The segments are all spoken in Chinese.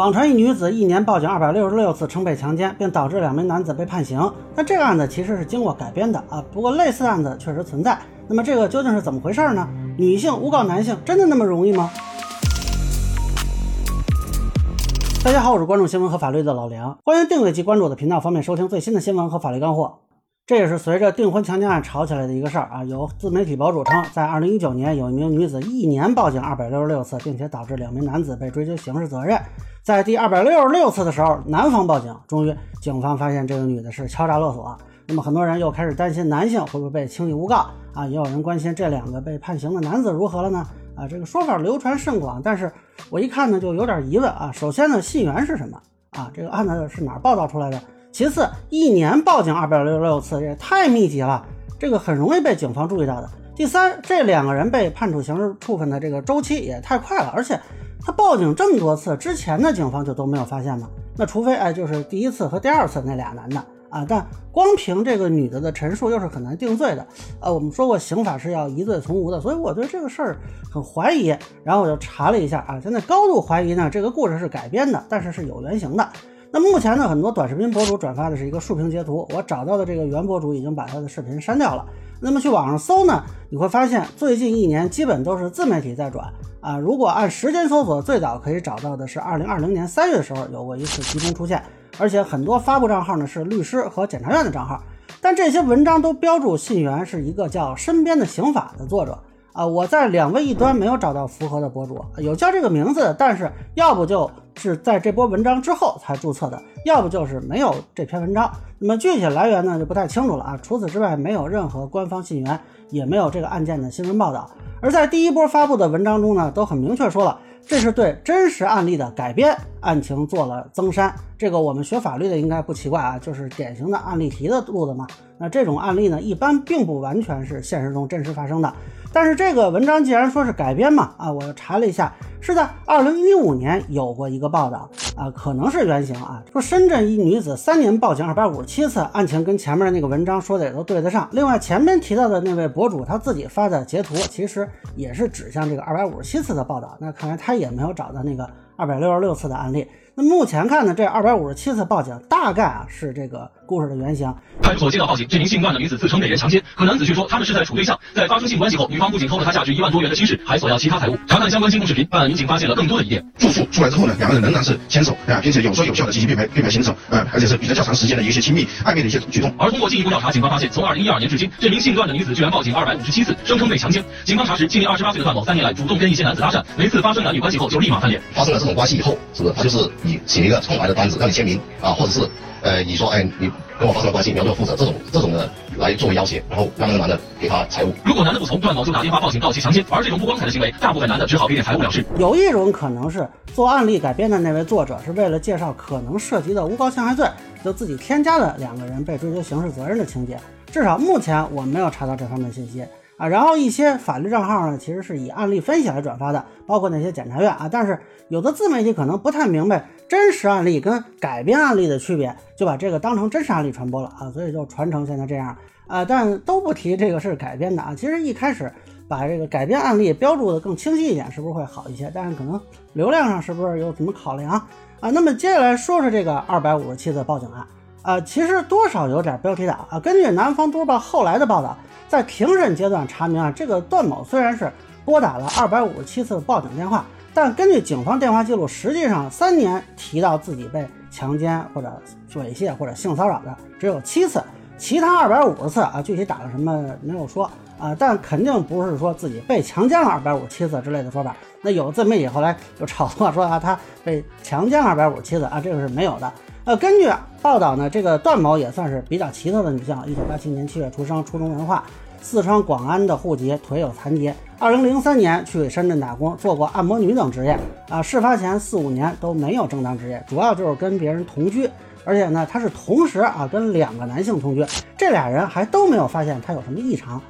网传一女子一年报警二百六十六次称被强奸，并导致两名男子被判刑。但这个案子其实是经过改编的啊。不过类似案子确实存在。那么这个究竟是怎么回事呢？女性诬告男性真的那么容易吗？大家好，我是关注新闻和法律的老梁，欢迎订阅及关注我的频道，方便收听最新的新闻和法律干货。这也是随着订婚强奸案吵起来的一个事儿啊！有自媒体博主称，在二零一九年，有一名女子一年报警二百六十六次，并且导致两名男子被追究刑事责任。在第二百六十六次的时候，男方报警，终于警方发现这个女的是敲诈勒索。那么很多人又开始担心男性会不会被轻易诬告啊？也有人关心这两个被判刑的男子如何了呢？啊，这个说法流传甚广，但是我一看呢，就有点疑问啊。首先呢，信源是什么啊？这个案子是哪儿报道出来的？其次，一年报警二百六十六次，也太密集了，这个很容易被警方注意到的。第三，这两个人被判处刑事处分的这个周期也太快了，而且他报警这么多次，之前的警方就都没有发现吗？那除非哎，就是第一次和第二次那俩男的啊，但光凭这个女的的陈述又是很难定罪的。呃，我们说过刑法是要疑罪从无的，所以我对这个事儿很怀疑。然后我就查了一下啊，现在高度怀疑呢，这个故事是改编的，但是是有原型的。那目前呢，很多短视频博主转发的是一个竖屏截图，我找到的这个原博主已经把他的视频删掉了。那么去网上搜呢，你会发现最近一年基本都是自媒体在转啊。如果按时间搜索，最早可以找到的是二零二零年三月的时候有过一次集中出现，而且很多发布账号呢是律师和检察院的账号，但这些文章都标注信源是一个叫身边的刑法的作者。啊，我在两位一端没有找到符合的博主，有叫这个名字，但是要不就是在这波文章之后才注册的，要不就是没有这篇文章。那么具体来源呢就不太清楚了啊。除此之外，没有任何官方信源，也没有这个案件的新闻报道。而在第一波发布的文章中呢，都很明确说了，这是对真实案例的改编，案情做了增删。这个我们学法律的应该不奇怪啊，就是典型的案例题的路子嘛。那这种案例呢，一般并不完全是现实中真实发生的。但是这个文章既然说是改编嘛，啊，我查了一下，是在二零一五年有过一个报道，啊，可能是原型啊。说深圳一女子三年报警二百五十七次，案情跟前面的那个文章说的也都对得上。另外前面提到的那位博主他自己发的截图，其实也是指向这个二百五十七次的报道。那看来他也没有找到那个二百六十六次的案例。那目前看呢，这二百五十七次报警大概啊是这个故事的原型。派出所接到报警，这名姓段的女子自称被人强奸，可男子却说他们是在处对象。在发生性关系后，女方不仅偷了他价值一万多元的亲事，还索要其他财物。查看相关监控视频，办案民警发现了更多的疑点。住宿出来之后呢，两个人仍然是牵手啊，并且有说有笑的进行并排并排行走啊，而且是比较较长时间的一些亲密暧昧的一些举动。而通过进一步调查，警方发现，从二零一二年至今，这名姓段的女子居然报警二百五十七次，声称被强奸。警方查实，今年二十八岁的段某三年来主动跟一些男子搭讪，每次发生男女关系后就立马翻脸。发生了这种关系以后，是不是他就是你写一个空白的单子让你签名啊，或者是呃你说哎你跟我发生了关系，你要对我负责，这种这种的来作为要挟，然后让那个男的给他财物。如果男的不从，段某就打电话报警告其强奸。而这种不光彩的行为，大部分男的只好给点财物了事。有一种可能是做案例改编的那位作者是为了介绍可能涉及的诬告陷害罪，就自己添加了两个人被追究刑事责任的情节。至少目前我没有查到这方面信息啊。然后一些法律账号呢，其实是以案例分析来转发的，包括那些检察院啊。但是有的自媒体可能不太明白真实案例跟改编案例的区别，就把这个当成真实案例传播了啊，所以就传成现在这样啊。但都不提这个是改编的啊。其实一开始把这个改编案例标注的更清晰一点，是不是会好一些？但是可能流量上是不是有什么考量啊？那么接下来说说这个二百五十七次报警案啊，其实多少有点标题党啊。根据南方都市报后来的报道，在庭审阶段查明啊，这个段某虽然是拨打了二百五十七次报警电话。但根据警方电话记录，实际上三年提到自己被强奸或者猥亵或者性骚扰的只有七次，其他二百五十次啊，具体打了什么没有说啊，但肯定不是说自己被强奸了二百五十七次之类的说法。那有自媒体后来就炒作说啊，他被强奸二百五十七次啊，这个是没有的。呃，根据报道呢，这个段某也算是比较奇特的女性，一九八七年七月出生，初中文化。四川广安的户籍，腿有残疾。二零零三年去深圳打工，做过按摩女等职业。啊，事发前四五年都没有正当职业，主要就是跟别人同居。而且呢，他是同时啊跟两个男性同居，这俩人还都没有发现他有什么异常。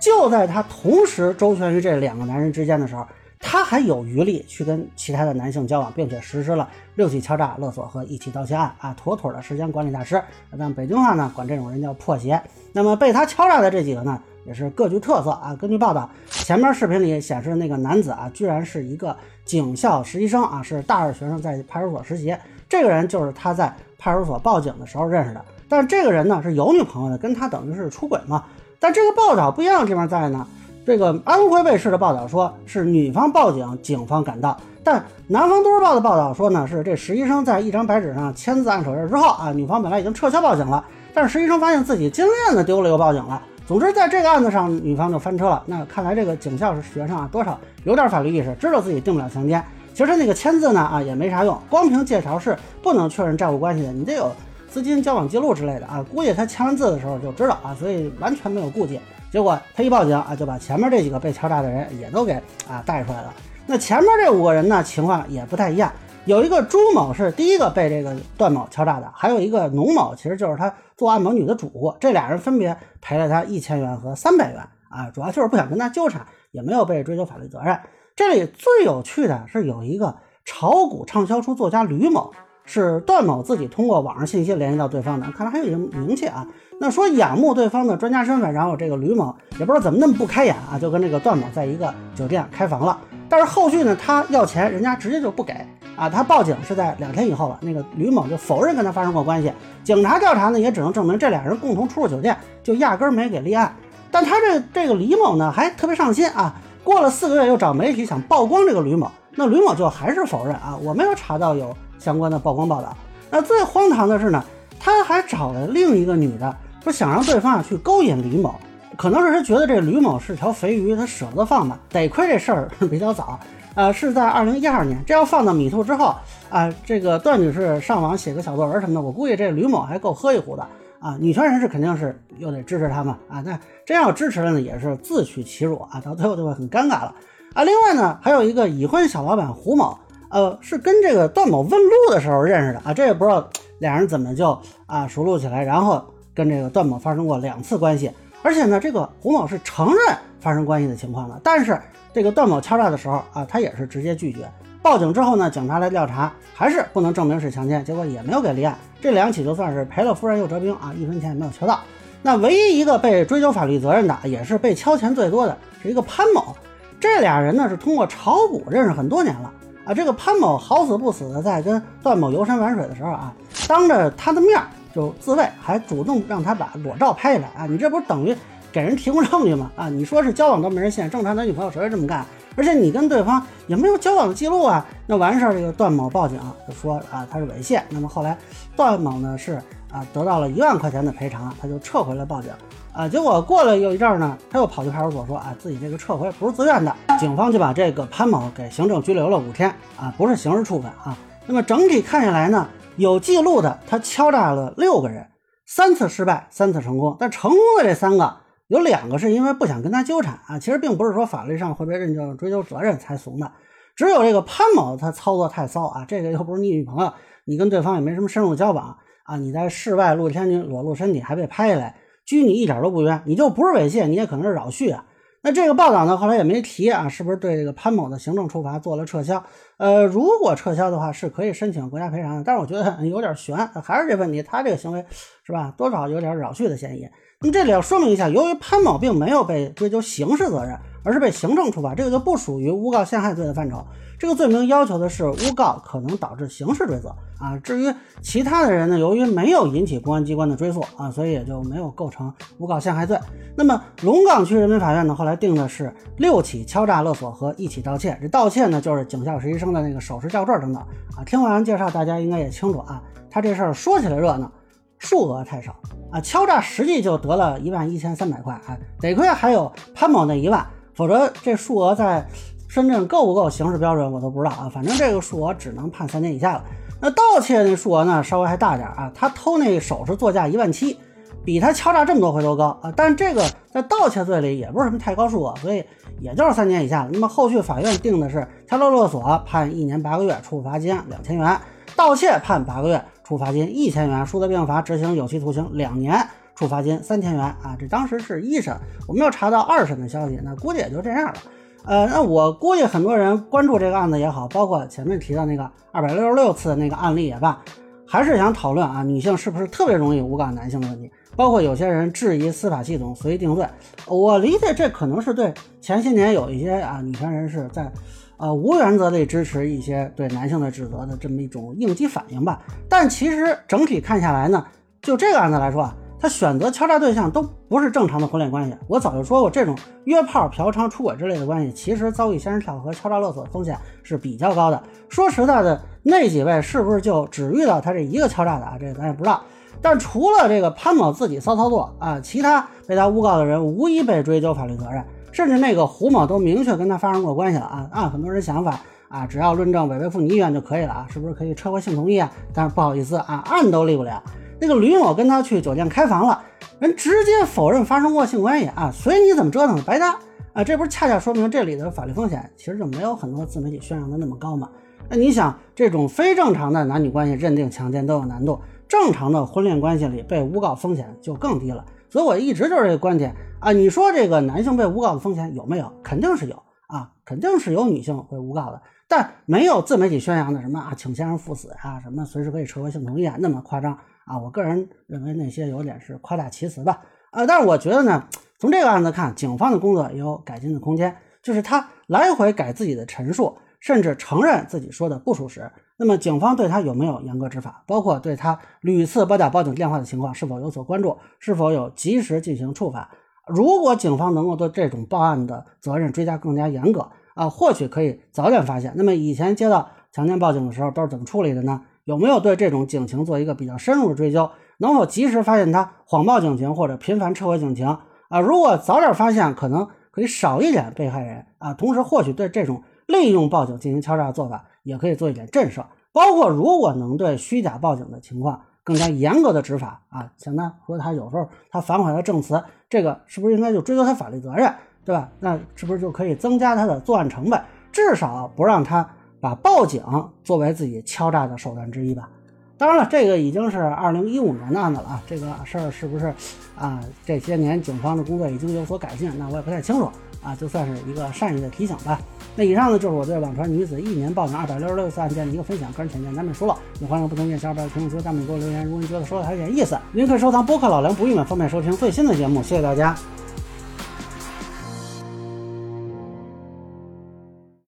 就在他同时周旋于这两个男人之间的时候，他还有余力去跟其他的男性交往，并且实施了六起敲诈勒索和一起盗窃案啊，妥妥的时间管理大师。但北京话呢，管这种人叫破鞋。那么被他敲诈的这几个呢，也是各具特色啊。根据报道，前面视频里显示的那个男子啊，居然是一个警校实习生啊，是大二学生，在派出所实习。这个人就是他在派出所报警的时候认识的。但这个人呢是有女朋友的，跟他等于是出轨嘛。但这个报道不一样的地方在呢。这个安徽卫视的报道说是女方报警，警方赶到。但南方都市报的报道说呢，是这实习生在一张白纸上签字按手印之后啊，女方本来已经撤销报警了，但是实习生发现自己金链子丢了又报警了。总之，在这个案子上，女方就翻车了。那看来这个警校是学生啊，多少有点法律意识，知道自己定不了强奸。其实那个签字呢啊也没啥用，光凭借条是不能确认债务关系的，你得有资金交往记录之类的啊。估计他签完字的时候就知道啊，所以完全没有顾忌。结果他一报警啊，就把前面这几个被敲诈的人也都给啊带出来了。那前面这五个人呢，情况也不太一样。有一个朱某是第一个被这个段某敲诈的，还有一个农某，其实就是他做按摩女的主顾。这俩人分别赔了他一千元和三百元啊，主要就是不想跟他纠缠，也没有被追究法律责任。这里最有趣的是有一个炒股畅销书作家吕某。是段某自己通过网上信息联系到对方的，看来还有一个名气啊。那说仰慕对方的专家身份，然后这个吕某也不知道怎么那么不开眼啊，就跟这个段某在一个酒店开房了。但是后续呢，他要钱，人家直接就不给啊。他报警是在两天以后了，那个吕某就否认跟他发生过关系。警察调查呢，也只能证明这俩人共同出入酒店，就压根没给立案。但他这这个李某呢，还特别上心啊。过了四个月，又找媒体想曝光这个吕某，那吕某就还是否认啊，我没有查到有。相关的曝光报道，那最荒唐的是呢，他还找了另一个女的，说想让对方啊去勾引吕某，可能是他觉得这吕某是条肥鱼，他舍不得放吧。得亏这事儿比较早，呃，是在二零一二年，这要放到米兔之后啊，这个段女士上网写个小作文什么的，我估计这吕某还够喝一壶的啊。女权人士肯定是又得支持他嘛啊，那真要支持了呢，也是自取其辱啊，到最后就会很尴尬了啊。另外呢，还有一个已婚小老板胡某。呃，是跟这个段某问路的时候认识的啊，这也不知道俩人怎么就啊熟络起来，然后跟这个段某发生过两次关系，而且呢，这个胡某是承认发生关系的情况的，但是这个段某敲诈的时候啊，他也是直接拒绝。报警之后呢，警察来调查，还是不能证明是强奸，结果也没有给立案。这两起就算是赔了夫人又折兵啊，一分钱也没有敲到。那唯一一个被追究法律责任的，也是被敲钱最多的，是一个潘某。这俩人呢是通过炒股认识很多年了。啊，这个潘某好死不死的在跟段某游山玩水的时候啊，当着他的面儿就自卫，还主动让他把裸照拍下来啊！你这不是等于给人提供证据吗？啊，你说是交往都没人信，正常男女朋友谁会这么干？而且你跟对方也没有交往的记录啊！那完事儿，这个段某报警就说啊他是猥亵。那么后来段某呢是啊得到了一万块钱的赔偿，他就撤回了报警。啊，结果过了有一阵儿呢，他又跑去派出所说啊，自己这个撤回不是自愿的，警方就把这个潘某给行政拘留了五天啊，不是刑事处分啊。那么整体看下来呢，有记录的他敲诈了六个人，三次失败，三次成功。但成功的这三个，有两个是因为不想跟他纠缠啊，其实并不是说法律上会被认定追究责任才怂的。只有这个潘某他操作太骚啊，这个又不是你女朋友，你跟对方也没什么深入交往啊，你在室外露天你裸露身体还被拍下来。拘你一点都不冤，你就不是猥亵，你也可能是扰序啊。那这个报道呢，后来也没提啊，是不是对这个潘某的行政处罚做了撤销？呃，如果撤销的话，是可以申请国家赔偿的。但是我觉得有点悬，还是这问题，他这个行为是吧，多少有点扰序的嫌疑。那么这里要说明一下，由于潘某并没有被追究刑事责任，而是被行政处罚，这个就不属于诬告陷害罪的范畴。这个罪名要求的是诬告可能导致刑事追责啊。至于其他的人呢，由于没有引起公安机关的追诉啊，所以也就没有构成诬告陷害罪。那么龙岗区人民法院呢，后来定的是六起敲诈勒索和一起盗窃。这盗窃呢，就是警校实习生的那个首饰吊坠等等啊。听完介绍，大家应该也清楚啊。他这事儿说起来热闹，数额太少啊。敲诈实际就得了一万一千三百块啊，得亏还有潘某那一万，否则这数额在。深圳够不够刑事标准，我都不知道啊。反正这个数额只能判三年以下了。那盗窃那数额呢，稍微还大点啊。他偷那首饰作价一万七，比他敲诈这么多回都高啊。但这个在盗窃罪里也不是什么太高数额，所以也就是三年以下了。那么后续法院定的是敲诈勒索判一年八个月，处罚金两千元；盗窃判八个月，处罚金一千元，数罪并罚，执行有期徒刑两年，处罚金三千元啊。这当时是一审，我没有查到二审的消息，那估计也就这样了。呃，那我估计很多人关注这个案子也好，包括前面提到那个二百六十六次那个案例也罢，还是想讨论啊，女性是不是特别容易诬告男性的问题。包括有些人质疑司法系统随意定罪，我理解这可能是对前些年有一些啊女权人士在呃无原则地支持一些对男性的指责的这么一种应激反应吧。但其实整体看下来呢，就这个案子来说啊。他选择敲诈对象都不是正常的婚恋关系。我早就说过，这种约炮、嫖娼、出轨之类的关系，其实遭遇仙人跳和敲诈勒索的风险是比较高的。说实在的，那几位是不是就只遇到他这一个敲诈的啊？这个咱也不知道。但除了这个潘某自己骚操作啊，其他被他诬告的人无一被追究法律责任，甚至那个胡某都明确跟他发生过关系了啊。按很多人想法啊，只要论证违背妇女意愿就可以了啊，是不是可以撤回性同意啊？但是不好意思啊，案都立不了。那个吕某跟他去酒店开房了，人直接否认发生过性关系啊，随你怎么折腾，白搭啊！这不是恰恰说明这里的法律风险其实就没有很多自媒体宣扬的那么高吗？那你想，这种非正常的男女关系认定强奸都有难度，正常的婚恋关系里被诬告风险就更低了。所以我一直就是这个观点啊。你说这个男性被诬告的风险有没有？肯定是有啊，肯定是有女性被诬告的，但没有自媒体宣扬的什么啊，请先生赴死啊，什么随时可以撤回性同意啊，那么夸张。啊，我个人认为那些有点是夸大其词吧。啊，但是我觉得呢，从这个案子看，警方的工作也有改进的空间。就是他来回改自己的陈述，甚至承认自己说的不属实。那么警方对他有没有严格执法？包括对他屡次拨打报警电话的情况是否有所关注？是否有及时进行处罚？如果警方能够对这种报案的责任追加更加严格啊，或许可以早点发现。那么以前接到强奸报警的时候都是怎么处理的呢？有没有对这种警情做一个比较深入的追究？能否及时发现他谎报警情或者频繁撤回警情啊？如果早点发现，可能可以少一点被害人啊。同时，或许对这种利用报警进行敲诈的做法，也可以做一点震慑。包括如果能对虚假报警的情况更加严格的执法啊，像他说他有时候他反悔了证词，这个是不是应该就追究他法律责任，对吧？那是不是就可以增加他的作案成本，至少不让他。把报警作为自己敲诈的手段之一吧。当然了，这个已经是二零一五年的案子了啊。这个事儿是不是啊？这些年警方的工作已经有所改进，那我也不太清楚啊。就算是一个善意的提醒吧。那以上呢，就是我对网传女子一年报警二百六十六次案件的一个分享，个人浅见难免疏漏。也欢迎不同意见小伙伴评论区弹幕给我留言。如果您觉得说的还有点意思，您可以收藏播客老梁不郁闷，方便收听最新的节目。谢谢大家。